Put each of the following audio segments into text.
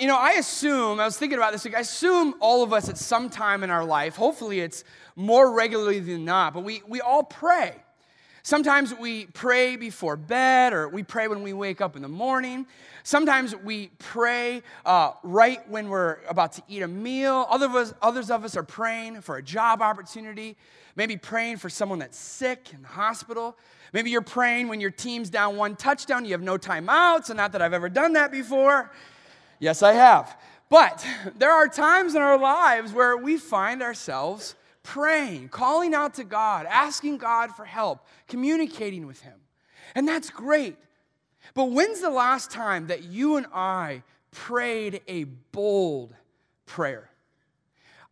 you know, I assume, I was thinking about this, I assume all of us at some time in our life, hopefully it's more regularly than not, but we, we all pray. Sometimes we pray before bed, or we pray when we wake up in the morning. Sometimes we pray uh, right when we're about to eat a meal. Other of us, others of us are praying for a job opportunity, maybe praying for someone that's sick in the hospital. Maybe you're praying when your team's down one touchdown, you have no timeouts, and not that I've ever done that before. Yes, I have. But there are times in our lives where we find ourselves praying, calling out to God, asking God for help, communicating with Him. And that's great. But when's the last time that you and I prayed a bold prayer?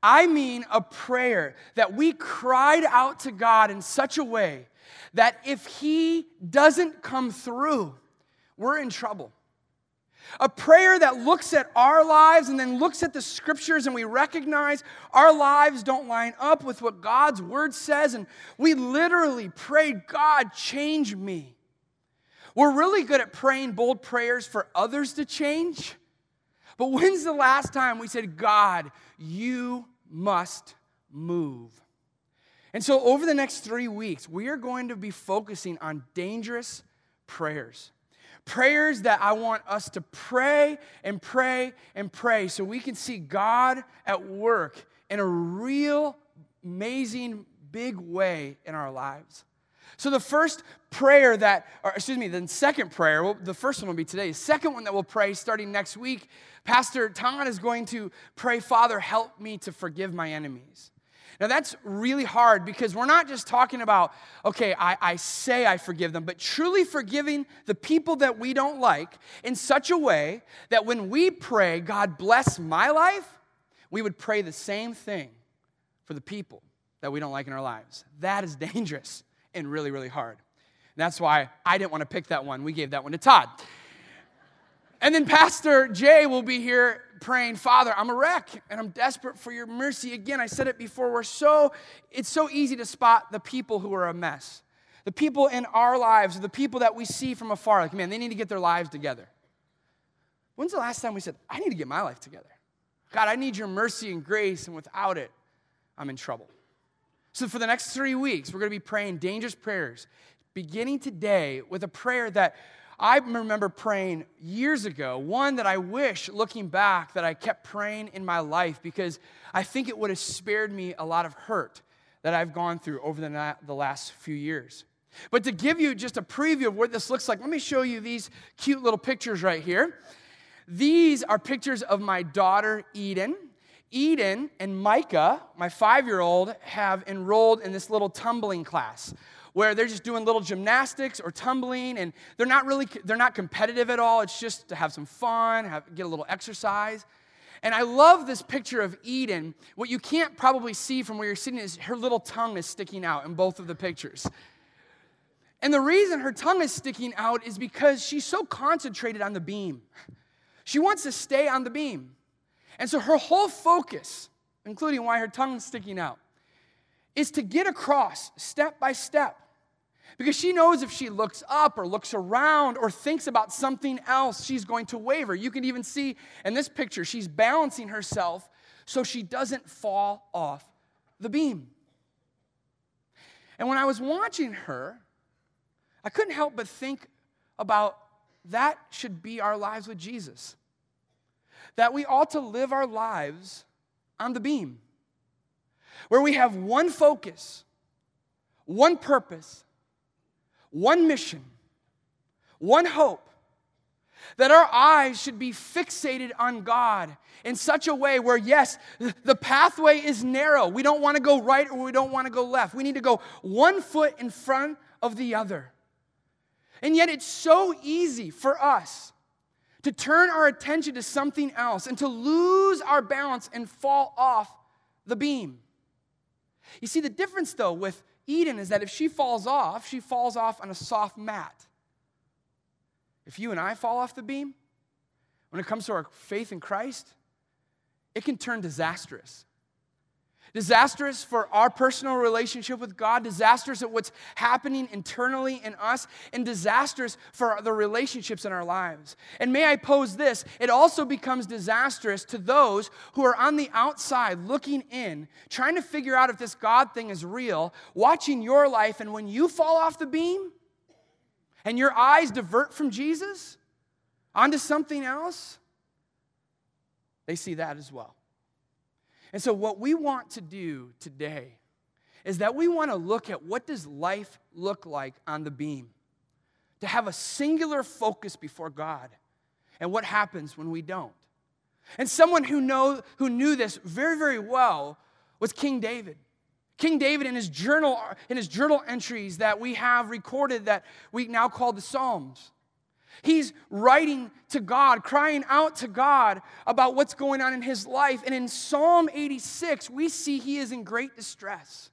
I mean, a prayer that we cried out to God in such a way that if He doesn't come through, we're in trouble. A prayer that looks at our lives and then looks at the scriptures and we recognize our lives don't line up with what God's word says. And we literally prayed, God, change me. We're really good at praying bold prayers for others to change. But when's the last time we said, God, you must move? And so, over the next three weeks, we are going to be focusing on dangerous prayers. Prayers that I want us to pray and pray and pray so we can see God at work in a real, amazing, big way in our lives. So, the first prayer that, or excuse me, the second prayer, well, the first one will be today. The second one that we'll pray starting next week, Pastor Todd is going to pray, Father, help me to forgive my enemies. Now, that's really hard because we're not just talking about, okay, I, I, say I forgive them, but truly forgiving the people that we don't like in such a way that when we pray, God bless my life, we would pray the same thing for the people that we don't like in our lives. That is dangerous and really, really hard. And that's why I didn't want to pick that one. We gave that one to Todd. And then Pastor Jay will be here praying, Father, I'm a wreck and I'm desperate for your mercy. Again, I said it before, we're so, it's so easy to spot the people who are a mess. The people in our lives, the people that we see from afar, like, man, they need to get their lives together. When's the last time we said, I need to get my life together? God, I need your mercy and grace, and without it, I'm in trouble. So, for the next three weeks, we're going to be praying dangerous prayers, beginning today with a prayer that I remember praying years ago, one that I wish, looking back, that I kept praying in my life because I think it would have spared me a lot of hurt that I've gone through over the, the last few years. But to give you just a preview of what this looks like, let me show you these cute little pictures right here. These are pictures of my daughter, Eden. Eden and Micah, my five year old, have enrolled in this little tumbling class where they're just doing little gymnastics or tumbling and they're not really they're not competitive at all. It's just to have some fun have, get a little exercise. And i love this picture of eden. What you can't probably see from where you're sitting is her little tongue is sticking out in both of the pictures. And the reason her tongue is sticking out is because she's so concentrated on the beam. She wants to stay on the beam. And so her whole focus including why her tongue is sticking out is to get across step by step. Because she knows if she looks up or looks around or thinks about something else, she's going to waver. You can even see in this picture, she's balancing herself so she doesn't fall off the beam. And when I was watching her, I couldn't help but think about that should be our lives with Jesus. That we ought to live our lives on the beam where we have one focus, one purpose, one mission, one hope, that our eyes should be fixated on God in such a way where, yes, the pathway is narrow. We don't want to go right or we don't want to go left. We need to go one foot in front of the other. And yet, it's so easy for us to turn our attention to something else and to lose our balance and fall off the beam. You see, the difference though with Eden is that if she falls off, she falls off on a soft mat. If you and I fall off the beam, when it comes to our faith in Christ, it can turn disastrous. Disastrous for our personal relationship with God, disastrous at what's happening internally in us, and disastrous for the relationships in our lives. And may I pose this it also becomes disastrous to those who are on the outside looking in, trying to figure out if this God thing is real, watching your life, and when you fall off the beam and your eyes divert from Jesus onto something else, they see that as well. And so what we want to do today is that we want to look at what does life look like on the beam? To have a singular focus before God and what happens when we don't. And someone who know who knew this very very well was King David. King David in his journal in his journal entries that we have recorded that we now call the Psalms. He's writing to God, crying out to God about what's going on in his life. And in Psalm 86, we see he is in great distress.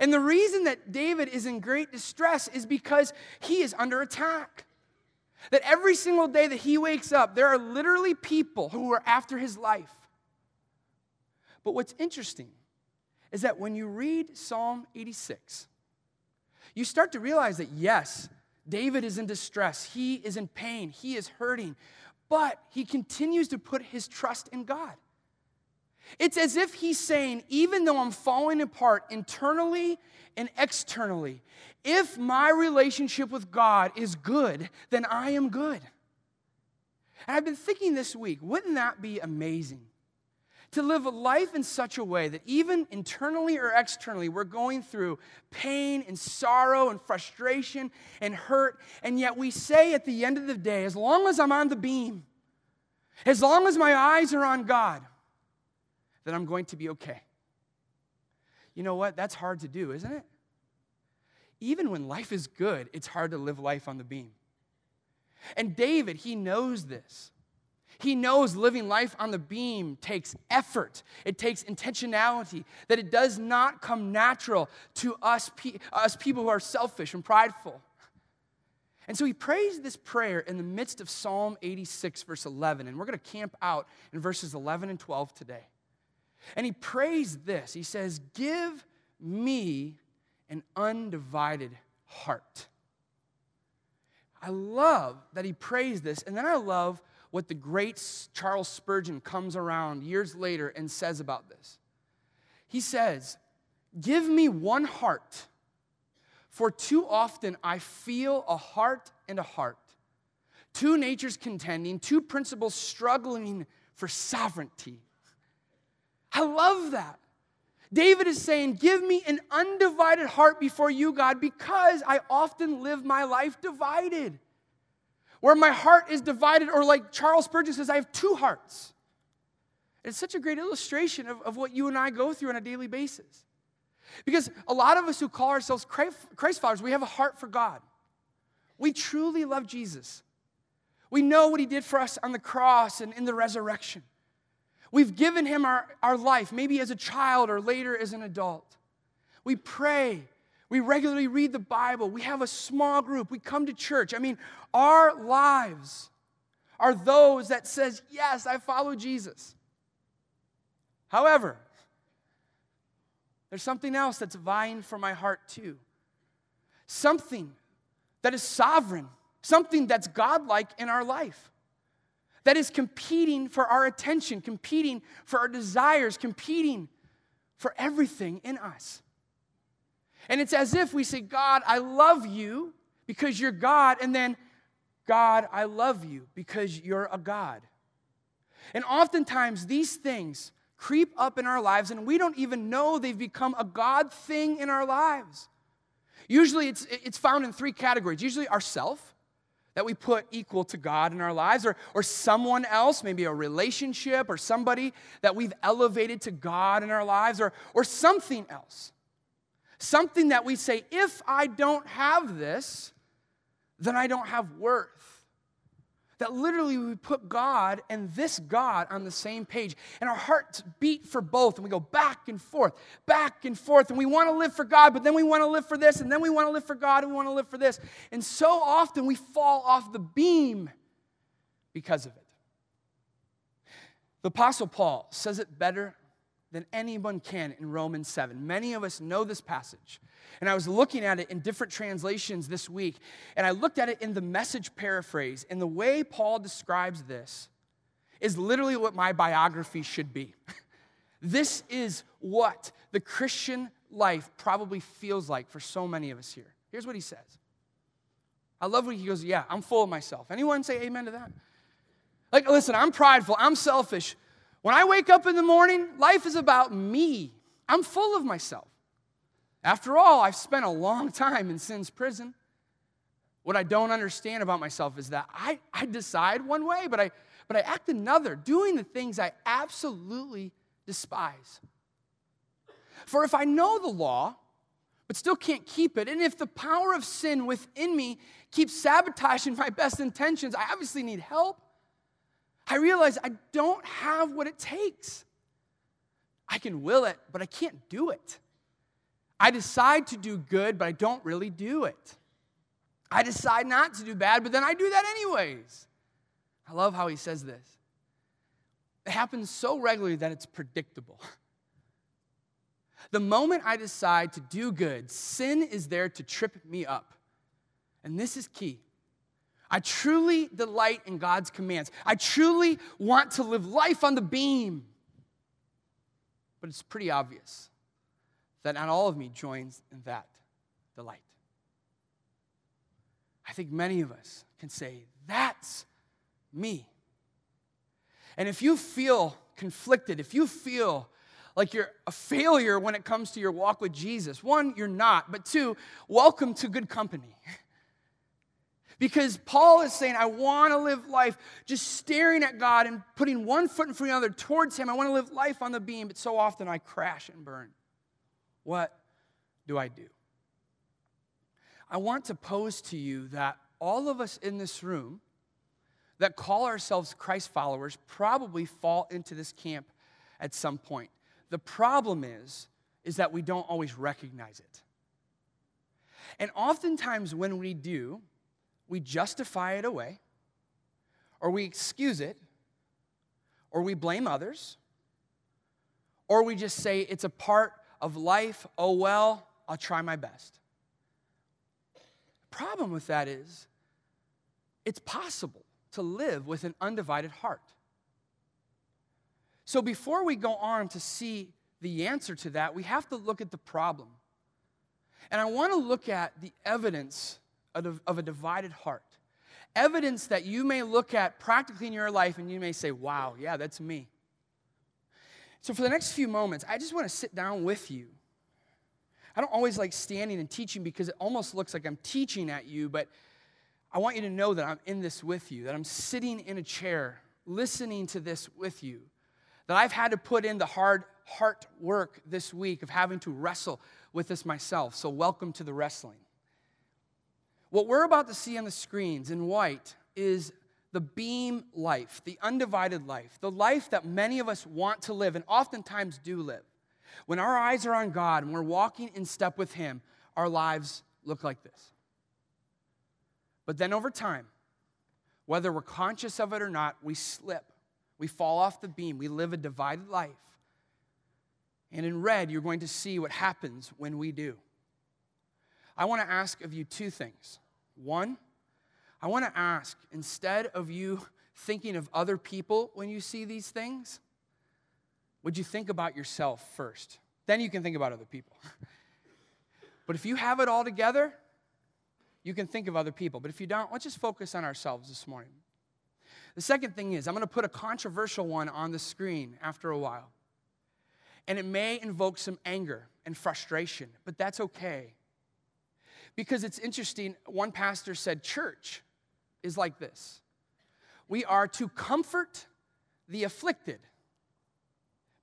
And the reason that David is in great distress is because he is under attack. That every single day that he wakes up, there are literally people who are after his life. But what's interesting is that when you read Psalm 86, you start to realize that yes, David is in distress. He is in pain. He is hurting. But he continues to put his trust in God. It's as if he's saying, even though I'm falling apart internally and externally, if my relationship with God is good, then I am good. And I've been thinking this week, wouldn't that be amazing? To live a life in such a way that even internally or externally, we're going through pain and sorrow and frustration and hurt, and yet we say at the end of the day, as long as I'm on the beam, as long as my eyes are on God, then I'm going to be okay. You know what? That's hard to do, isn't it? Even when life is good, it's hard to live life on the beam. And David, he knows this. He knows living life on the beam takes effort, it takes intentionality, that it does not come natural to us, us people who are selfish and prideful. And so he prays this prayer in the midst of Psalm 86, verse 11. And we're going to camp out in verses 11 and 12 today. And he prays this He says, Give me an undivided heart. I love that he prays this. And then I love what the great Charles Spurgeon comes around years later and says about this. He says, Give me one heart, for too often I feel a heart and a heart, two natures contending, two principles struggling for sovereignty. I love that. David is saying, Give me an undivided heart before you, God, because I often live my life divided where my heart is divided, or like Charles Spurgeon says, I have two hearts. It's such a great illustration of, of what you and I go through on a daily basis. Because a lot of us who call ourselves Christ followers, we have a heart for God. We truly love Jesus. We know what he did for us on the cross and in the resurrection. We've given him our, our life, maybe as a child or later as an adult. We pray we regularly read the Bible. We have a small group. We come to church. I mean, our lives are those that says, "Yes, I follow Jesus." However, there's something else that's vying for my heart too. Something that is sovereign, something that's godlike in our life. That is competing for our attention, competing for our desires, competing for everything in us. And it's as if we say, God, I love you because you're God, and then, God, I love you because you're a God. And oftentimes, these things creep up in our lives, and we don't even know they've become a God thing in our lives. Usually, it's, it's found in three categories usually, ourself. That we put equal to God in our lives, or, or someone else, maybe a relationship or somebody that we've elevated to God in our lives, or, or something else. Something that we say, if I don't have this, then I don't have worth. That literally we put God and this God on the same page, and our hearts beat for both, and we go back and forth, back and forth, and we want to live for God, but then we want to live for this, and then we want to live for God, and we want to live for this. And so often we fall off the beam because of it. The Apostle Paul says it better than anyone can in Romans 7. Many of us know this passage. And I was looking at it in different translations this week, and I looked at it in the message paraphrase. And the way Paul describes this is literally what my biography should be. this is what the Christian life probably feels like for so many of us here. Here's what he says. I love when he goes, Yeah, I'm full of myself. Anyone say amen to that? Like, listen, I'm prideful, I'm selfish. When I wake up in the morning, life is about me. I'm full of myself. After all, I've spent a long time in sin's prison. What I don't understand about myself is that I, I decide one way, but I, but I act another, doing the things I absolutely despise. For if I know the law, but still can't keep it, and if the power of sin within me keeps sabotaging my best intentions, I obviously need help. I realize I don't have what it takes. I can will it, but I can't do it. I decide to do good, but I don't really do it. I decide not to do bad, but then I do that anyways. I love how he says this. It happens so regularly that it's predictable. The moment I decide to do good, sin is there to trip me up. And this is key. I truly delight in God's commands. I truly want to live life on the beam. But it's pretty obvious that not all of me joins in that delight. I think many of us can say, That's me. And if you feel conflicted, if you feel like you're a failure when it comes to your walk with Jesus, one, you're not, but two, welcome to good company. Because Paul is saying, I want to live life just staring at God and putting one foot in front of the other towards Him. I want to live life on the beam, but so often I crash and burn. What do I do? I want to pose to you that all of us in this room that call ourselves Christ followers probably fall into this camp at some point. The problem is is that we don't always recognize it. And oftentimes when we do, we justify it away or we excuse it or we blame others or we just say it's a part of life. Oh well, I'll try my best. The problem with that is it's possible to live with an undivided heart. So before we go on to see the answer to that, we have to look at the problem. And I want to look at the evidence of a divided heart. Evidence that you may look at practically in your life and you may say, wow, yeah, that's me. So for the next few moments, I just want to sit down with you. I don't always like standing and teaching because it almost looks like I'm teaching at you, but I want you to know that I'm in this with you, that I'm sitting in a chair listening to this with you, that I've had to put in the hard heart work this week of having to wrestle with this myself. So, welcome to the wrestling. What we're about to see on the screens in white is the beam life, the undivided life, the life that many of us want to live and oftentimes do live. When our eyes are on God and we're walking in step with Him, our lives look like this. But then over time, whether we're conscious of it or not, we slip. We fall off the beam. We live a divided life. And in red, you're going to see what happens when we do. I want to ask of you two things. One, I want to ask instead of you thinking of other people when you see these things, would you think about yourself first? Then you can think about other people. but if you have it all together, you can think of other people. But if you don't, let's just focus on ourselves this morning. The second thing is, I'm going to put a controversial one on the screen after a while. And it may invoke some anger and frustration, but that's okay. Because it's interesting, one pastor said, Church is like this we are to comfort the afflicted,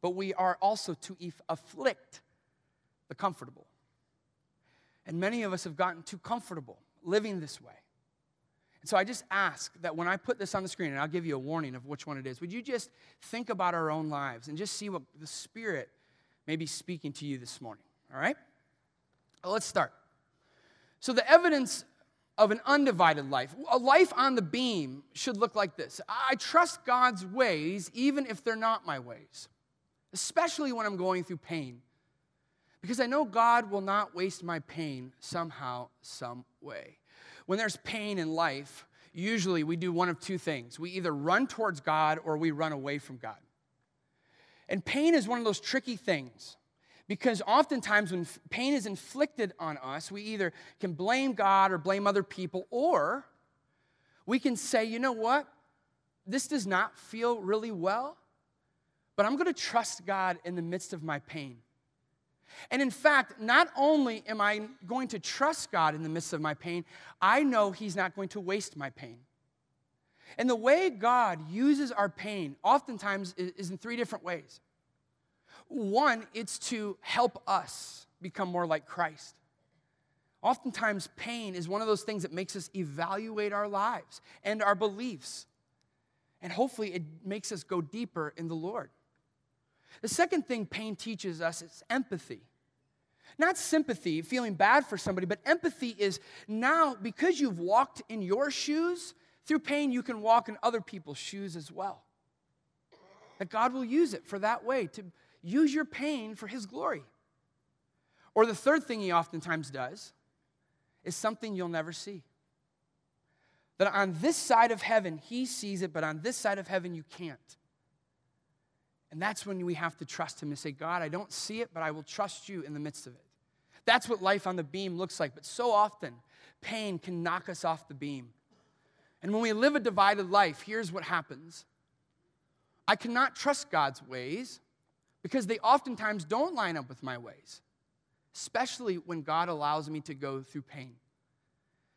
but we are also to afflict the comfortable. And many of us have gotten too comfortable living this way. And so I just ask that when I put this on the screen, and I'll give you a warning of which one it is, would you just think about our own lives and just see what the Spirit may be speaking to you this morning? All right? Well, let's start. So, the evidence of an undivided life, a life on the beam, should look like this I trust God's ways even if they're not my ways. especially when I'm going through pain, because I know God will not waste my pain somehow, some way. When there's pain in life, usually we do one of two things we either run towards God or we run away from God. And pain is one of those tricky things because oftentimes when pain is inflicted on us, we either can blame God or blame other people, or we can say, you know what? This does not feel really well, but I'm going to trust God in the midst of my pain. And in fact, not only am I going to trust God in the midst of my pain, I know He's not going to waste my pain. And the way God uses our pain oftentimes is in three different ways. One, it's to help us become more like Christ. Oftentimes, pain is one of those things that makes us evaluate our lives and our beliefs. And hopefully, it makes us go deeper in the Lord. The second thing pain teaches us is empathy. Not sympathy, feeling bad for somebody, but empathy is now, because you've walked in your shoes, through pain, you can walk in other people's shoes as well. That God will use it for that way, to use your pain for His glory. Or the third thing He oftentimes does is something you'll never see. That on this side of heaven, He sees it, but on this side of heaven, you can't. And that's when we have to trust Him and say, God, I don't see it, but I will trust you in the midst of it. That's what life on the beam looks like. But so often, pain can knock us off the beam. And when we live a divided life, here's what happens I cannot trust God's ways because they oftentimes don't line up with my ways, especially when God allows me to go through pain.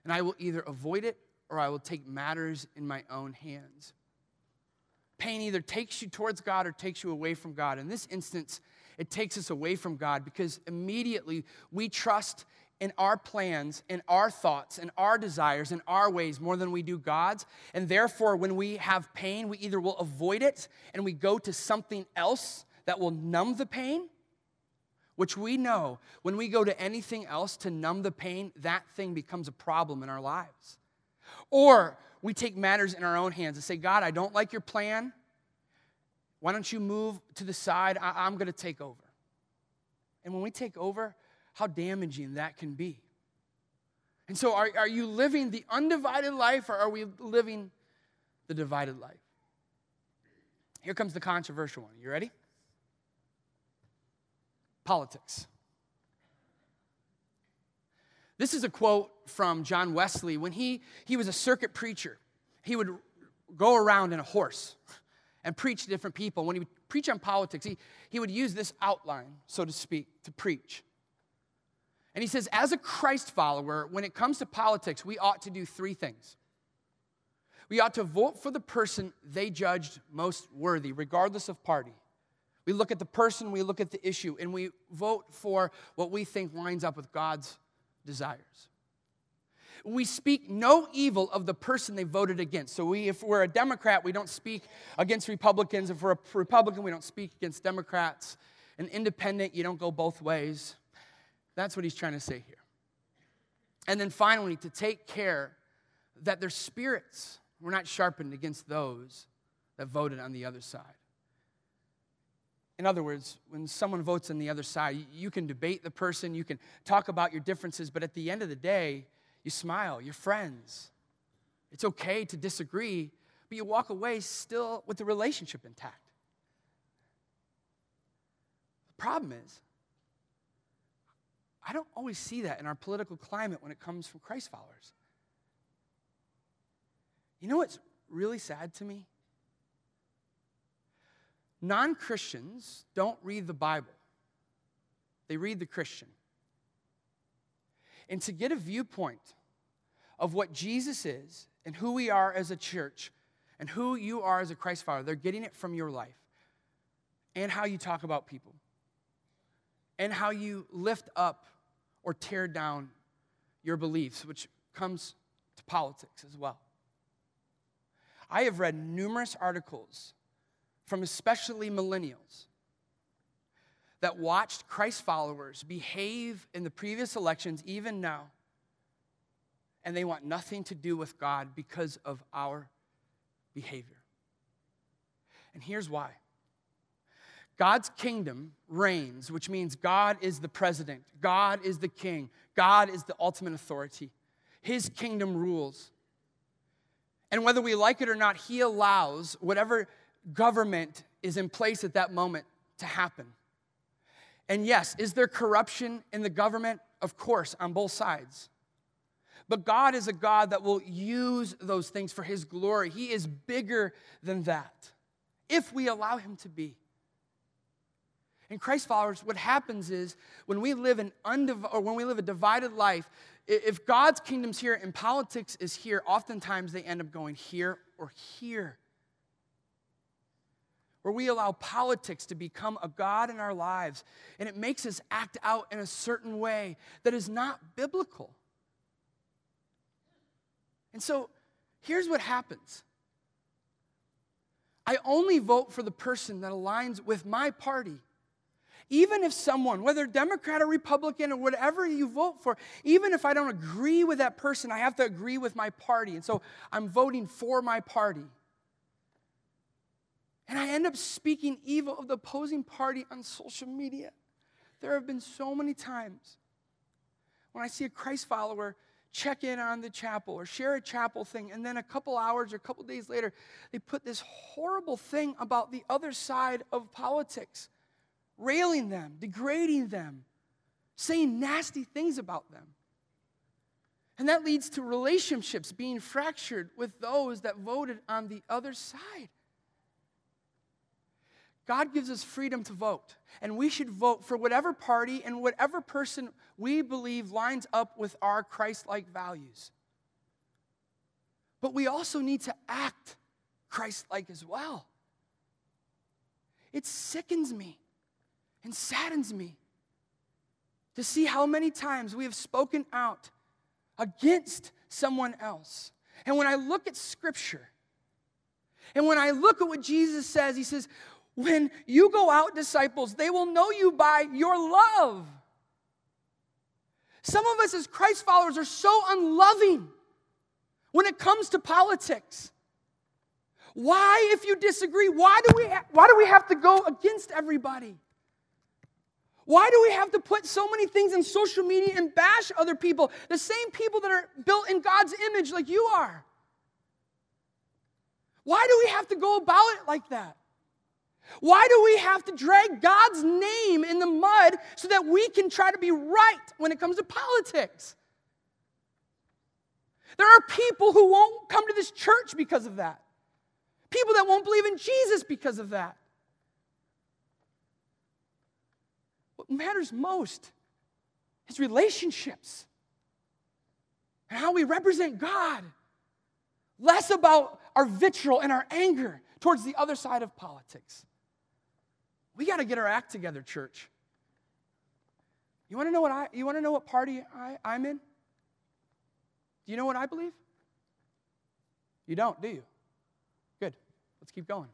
And I will either avoid it or I will take matters in my own hands. Pain either takes you towards God or takes you away from God. In this instance, it takes us away from God because immediately we trust in our plans, in our thoughts, in our desires, in our ways more than we do God's. And therefore, when we have pain, we either will avoid it and we go to something else that will numb the pain, which we know when we go to anything else to numb the pain, that thing becomes a problem in our lives. Or we take matters in our own hands and say, God, I don't like your plan. Why don't you move to the side? I- am going to take over. And when we take over, how damaging that can be. And so, are, are you living the undivided life or are we living the divided life? Here comes the controversial one. You ready? Politics. This is a quote from John Wesley when he, he was a circuit preacher. He would go around in a horse and preach to different people. When he would preach on politics, he, he would use this outline, so to speak, to preach. And he says, as a Christ follower, when it comes to politics, we ought to do three things. We ought to vote for the person they judged most worthy, regardless of party. We look at the person, we look at the issue, and we vote for what we think lines up with God's desires. We speak no evil of the person they voted against. So, we, if we're a Democrat, we don't speak against Republicans. If we're a Republican, we don't speak against Democrats. An independent, you don't go both ways. That's what he's trying to say here. And then finally, to take care that their spirits were not sharpened against those that voted on the other side. In other words, when someone votes on the other side, you can debate the person, you can talk about your differences, but at the end of the day, you smile, you're friends. It's okay to disagree, but you walk away still with the relationship intact. The problem is, I don't always see that in our political climate when it comes from Christ followers. You know what's really sad to me? Non Christians don't read the Bible, they read the Christian. And to get a viewpoint of what Jesus is and who we are as a church and who you are as a Christ follower, they're getting it from your life and how you talk about people and how you lift up or tear down your beliefs, which comes to politics as well. I have read numerous articles from especially millennials that watched Christ followers behave in the previous elections, even now, and they want nothing to do with God because of our behavior. And here's why God's kingdom reigns, which means God is the president, God is the king, God is the ultimate authority. His kingdom rules. And whether we like it or not, He allows whatever government is in place at that moment to happen. And yes, is there corruption in the government? Of course, on both sides. But God is a God that will use those things for His glory. He is bigger than that if we allow Him to be. In Christ followers, what happens is when we live an undiv- or when we live a divided life, if God's kingdom's here and politics is here, oftentimes they end up going here or here. Where we allow politics to become a God in our lives, and it makes us act out in a certain way that is not biblical. And so here's what happens I only vote for the person that aligns with my party. Even if someone, whether Democrat or Republican or whatever you vote for, even if I don't agree with that person, I have to agree with my party. And so I'm voting for my party. And I end up speaking evil of the opposing party on social media. There have been so many times when I see a Christ follower check in on the chapel or share a chapel thing. And then a couple hours or a couple days later, they put this horrible thing about the other side of politics, railing them, degrading them, saying nasty things about them. And that leads to relationships being fractured with those that voted on the other side. God gives us freedom to vote, and we should vote for whatever party and whatever person we believe lines up with our Christ like values. But we also need to act Christ like as well. It sickens me and saddens me to see how many times we have spoken out against someone else. And when I look at Scripture, and when I look at what Jesus says, He says, when you go out, disciples, they will know you by your love. Some of us as Christ followers are so unloving when it comes to politics. Why, if you disagree, why do we, ha- why do we have to go against everybody? Why do we have to put so many things in social media and bash other people, the same people that are built in God's image like you are? Why do we have to go about it like that? Why do we have to drag God's name in the mud so that we can try to be right when it comes to politics? There are people who won't come to this church because of that. People that won't believe in Jesus because of that. What matters most is relationships and how we represent God. Less about our vitriol and our anger towards the other side of politics. We got to get our act together, church. You want to know what I you want to know what party I, I'm in? Do you know what I believe? You don't, do you? Good. Let's keep going.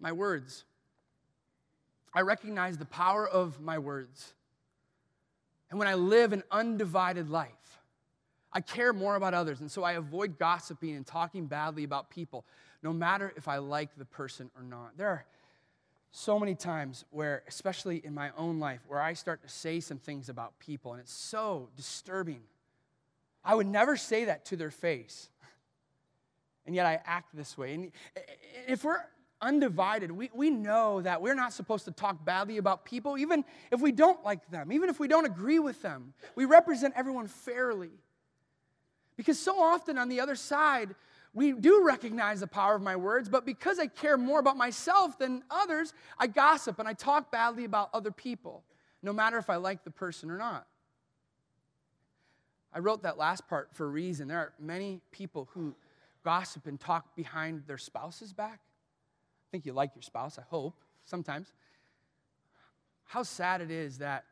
my words. I recognize the power of my words. And when I live an undivided life, I care more about others, and so I avoid gossiping and talking badly about people, no matter if I like the person or not. There are so many times where, especially in my own life, where I start to say some things about people, and it's so disturbing. I would never say that to their face, and yet I act this way. And if we're undivided, we, we know that we're not supposed to talk badly about people, even if we don't like them, even if we don't agree with them. We represent everyone fairly. Because so often on the other side, we do recognize the power of my words, but because I care more about myself than others, I gossip and I talk badly about other people, no matter if I like the person or not. I wrote that last part for a reason. There are many people who gossip and talk behind their spouse's back. I think you like your spouse, I hope, sometimes. How sad it is that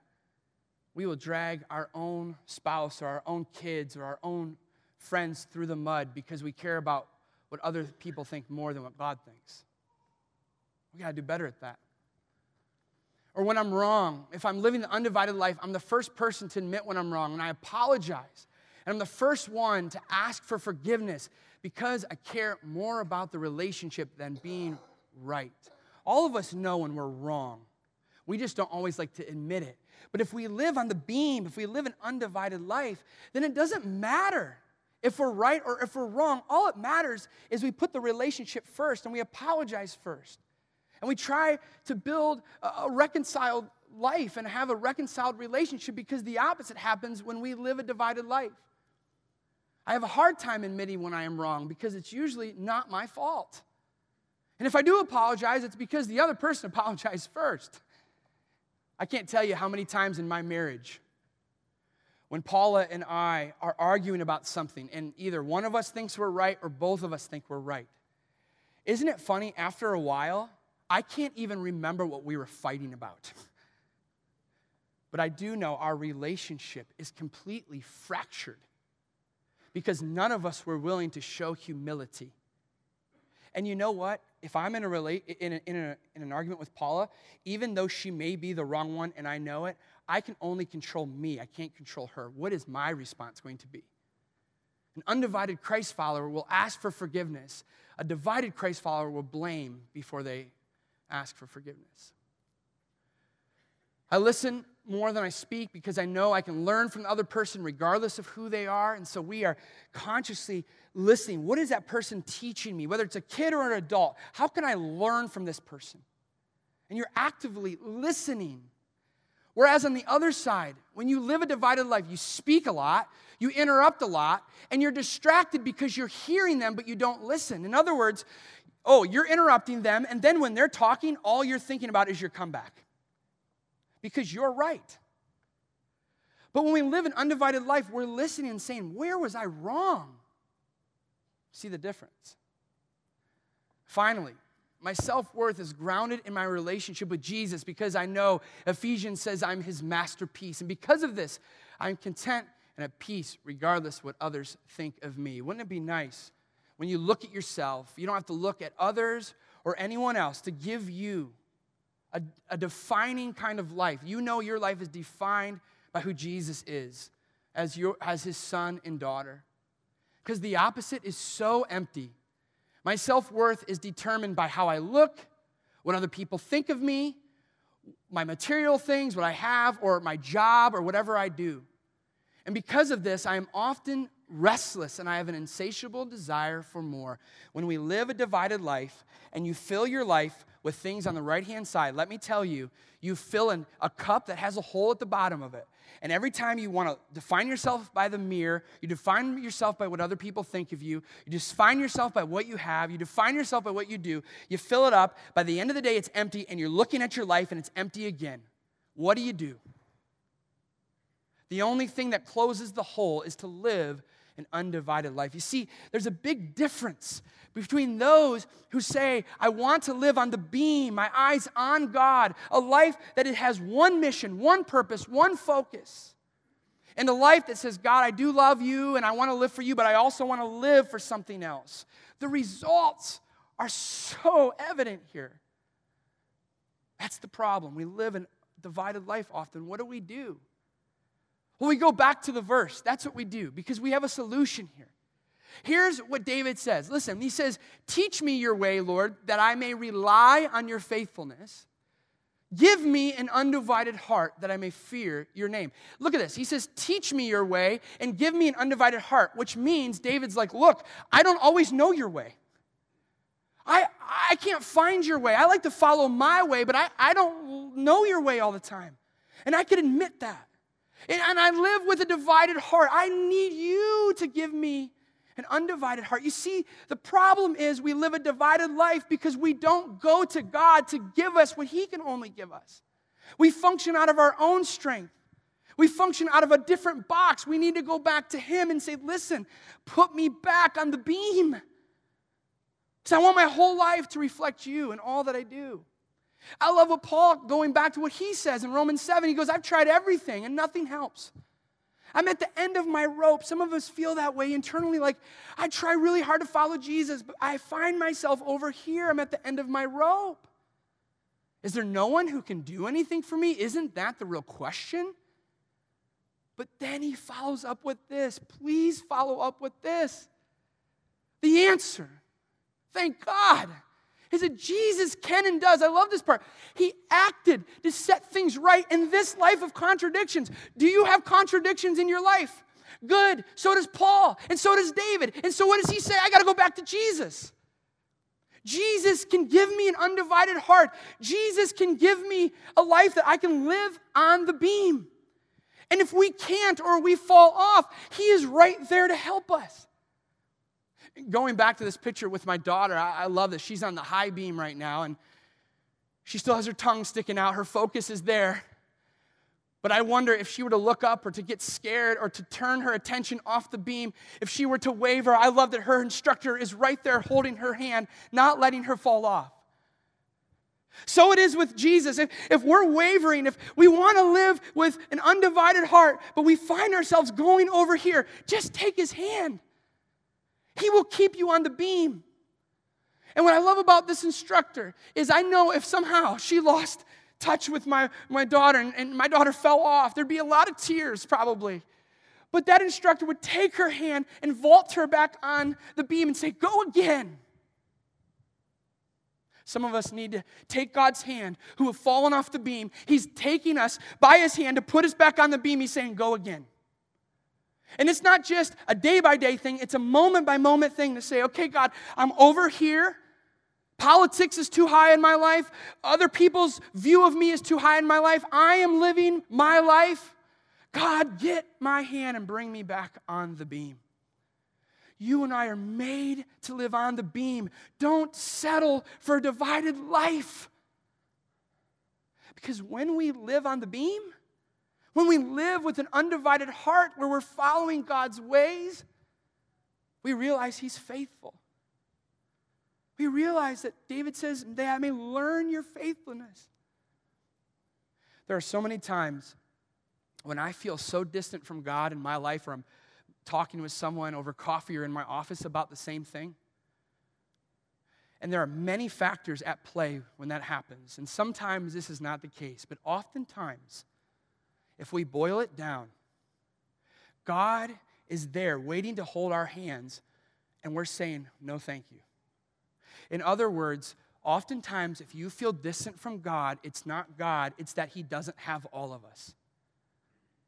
we will drag our own spouse or our own kids or our own friends through the mud because we care about what other people think more than what God thinks. We got to do better at that. Or when I'm wrong, if I'm living the undivided life, I'm the first person to admit when I'm wrong and I apologize. And I'm the first one to ask for forgiveness because I care more about the relationship than being right. All of us know when we're wrong. We just don't always like to admit it. But if we live on the beam, if we live an undivided life, then it doesn't matter if we're right or if we're wrong. All it matters is we put the relationship first and we apologize first. And we try to build a reconciled life and have a reconciled relationship because the opposite happens when we live a divided life. I have a hard time admitting when I am wrong because it's usually not my fault. And if I do apologize, it's because the other person apologized first. I can't tell you how many times in my marriage when Paula and I are arguing about something and either one of us thinks we're right or both of us think we're right. Isn't it funny? After a while, I can't even remember what we were fighting about. But I do know our relationship is completely fractured because none of us were willing to show humility. And you know what? If I'm in, a relate, in, a, in, a, in an argument with Paula, even though she may be the wrong one and I know it, I can only control me. I can't control her. What is my response going to be? An undivided Christ follower will ask for forgiveness. A divided Christ follower will blame before they ask for forgiveness. I listen more than I speak because I know I can learn from the other person regardless of who they are. And so we are consciously listening. What is that person teaching me? Whether it's a kid or an adult, how can I learn from this person? And you're actively listening. Whereas on the other side, when you live a divided life, you speak a lot, you interrupt a lot, and you're distracted because you're hearing them, but you don't listen. In other words, oh, you're interrupting them, and then when they're talking, all you're thinking about is your comeback because you're right. But when we live an undivided life, we're listening and saying, Where was I wrong? See the difference. Finally, my self worth is grounded in my relationship with Jesus because I know Ephesians says I'm his masterpiece. And because of this, I'm content and at peace regardless what others think of me. Wouldn't it be nice when you look at yourself, you don't have to look at others or anyone else to give you a, a defining kind of life. You know your life is defined by who Jesus is as, your, as his son and daughter. Because the opposite is so empty. My self worth is determined by how I look, what other people think of me, my material things, what I have, or my job, or whatever I do. And because of this, I am often restless and I have an insatiable desire for more. When we live a divided life and you fill your life with things on the right hand side, let me tell you, you fill in a cup that has a hole at the bottom of it. And every time you want to define yourself by the mirror, you define yourself by what other people think of you, you define yourself by what you have, you define yourself by what you do, you fill it up. By the end of the day, it's empty, and you're looking at your life and it's empty again. What do you do? The only thing that closes the hole is to live an undivided life. You see, there's a big difference between those who say, I want to live on the beam, my eyes on God, a life that it has one mission, one purpose, one focus, and a life that says, God, I do love you and I want to live for you, but I also want to live for something else. The results are so evident here. That's the problem. We live a divided life often. What do we do? Well, we go back to the verse. That's what we do because we have a solution here. Here's what David says. Listen, he says, Teach me your way, Lord, that I may rely on your faithfulness. Give me an undivided heart that I may fear your name. Look at this. He says, Teach me your way and give me an undivided heart, which means David's like, Look, I don't always know your way. I, I can't find your way. I like to follow my way, but I, I don't know your way all the time. And I can admit that. And I live with a divided heart. I need you to give me an undivided heart. You see, the problem is we live a divided life because we don't go to God to give us what He can only give us. We function out of our own strength. We function out of a different box. We need to go back to Him and say, Listen, put me back on the beam. Because I want my whole life to reflect you in all that I do. I love what Paul, going back to what he says in Romans 7, he goes, I've tried everything and nothing helps. I'm at the end of my rope. Some of us feel that way internally, like, I try really hard to follow Jesus, but I find myself over here. I'm at the end of my rope. Is there no one who can do anything for me? Isn't that the real question? But then he follows up with this. Please follow up with this. The answer, thank God, is that Jesus can and does. I love this part. He acted to set things right in this life of contradictions. Do you have contradictions in your life? Good. So does Paul, and so does David. And so what does he say? I got to go back to Jesus. Jesus can give me an undivided heart. Jesus can give me a life that I can live on the beam. And if we can't or we fall off, He is right there to help us. Going back to this picture with my daughter, I, I love this. She's on the high beam right now, and she still has her tongue sticking out. Her focus is there. But I wonder if she were to look up or to get scared or to turn her attention off the beam, if she were to waver, I love that her instructor is right there holding her hand, not letting her fall off. So it is with Jesus. If, if we're wavering, if we want to live with an undivided heart, but we find ourselves going over here, just take his hand. He will keep you on the beam. And what I love about this instructor is I know if somehow she lost touch with my, my daughter and, and my daughter fell off, there'd be a lot of tears probably. But that instructor would take her hand and vault her back on the beam and say, Go again. Some of us need to take God's hand who have fallen off the beam. He's taking us by his hand to put us back on the beam. He's saying, Go again. And it's not just a day by day thing, it's a moment by moment thing to say, Okay, God, I'm over here. Politics is too high in my life. Other people's view of me is too high in my life. I am living my life. God, get my hand and bring me back on the beam. You and I are made to live on the beam. Don't settle for a divided life. Because when we live on the beam, when we live with an undivided heart where we're following God's ways, we realize He's faithful we realize that David says that I may learn your faithfulness. There are so many times when I feel so distant from God in my life, or I'm talking with someone over coffee or in my office about the same thing. And there are many factors at play when that happens. And sometimes this is not the case, but oftentimes, if we boil it down, God is there waiting to hold our hands, and we're saying, No, thank you. In other words, oftentimes if you feel distant from God, it's not God, it's that He doesn't have all of us.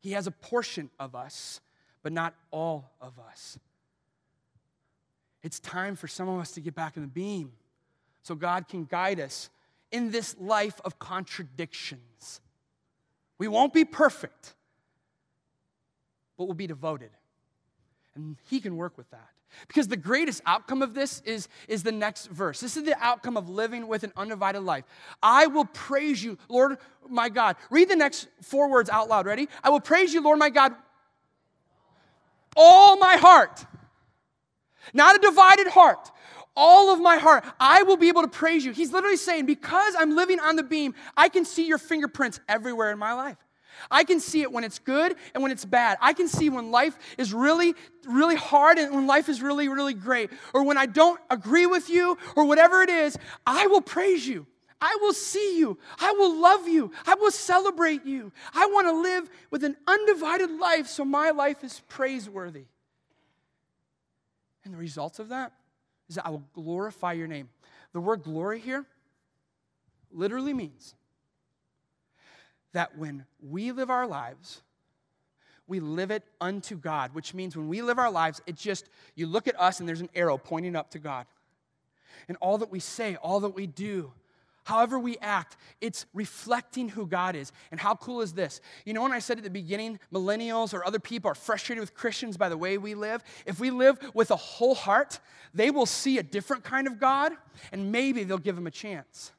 He has a portion of us, but not all of us. It's time for some of us to get back in the beam so God can guide us in this life of contradictions. We won't be perfect, but we'll be devoted. And He can work with that. Because the greatest outcome of this is, is the next verse. This is the outcome of living with an undivided life. I will praise you, Lord my God. Read the next four words out loud. Ready? I will praise you, Lord my God, all my heart. Not a divided heart, all of my heart. I will be able to praise you. He's literally saying, because I'm living on the beam, I can see your fingerprints everywhere in my life. I can see it when it's good and when it's bad. I can see when life is really, really hard and when life is really, really great. Or when I don't agree with you or whatever it is, I will praise you. I will see you. I will love you. I will celebrate you. I want to live with an undivided life so my life is praiseworthy. And the results of that is I will glorify your name. The word glory here literally means that when we live our lives, we live it unto God, which means when we live our lives, it just, you look at us and there's an arrow pointing up to God. And all that we say, all that we do, however we act, it's reflecting who God is. And how cool is this? You know, when I said at the beginning, millennials or other people are frustrated with Christians by the way we live, if we live with a whole heart, they will see a different kind of God and maybe they'll give him a chance.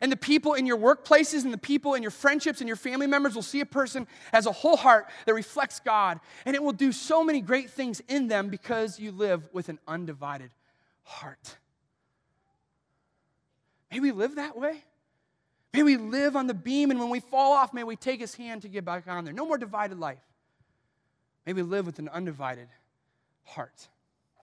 And the people in your workplaces and the people in your friendships and your family members will see a person as a whole heart that reflects God. And it will do so many great things in them because you live with an undivided heart. May we live that way. May we live on the beam, and when we fall off, may we take his hand to get back on there. No more divided life. May we live with an undivided heart.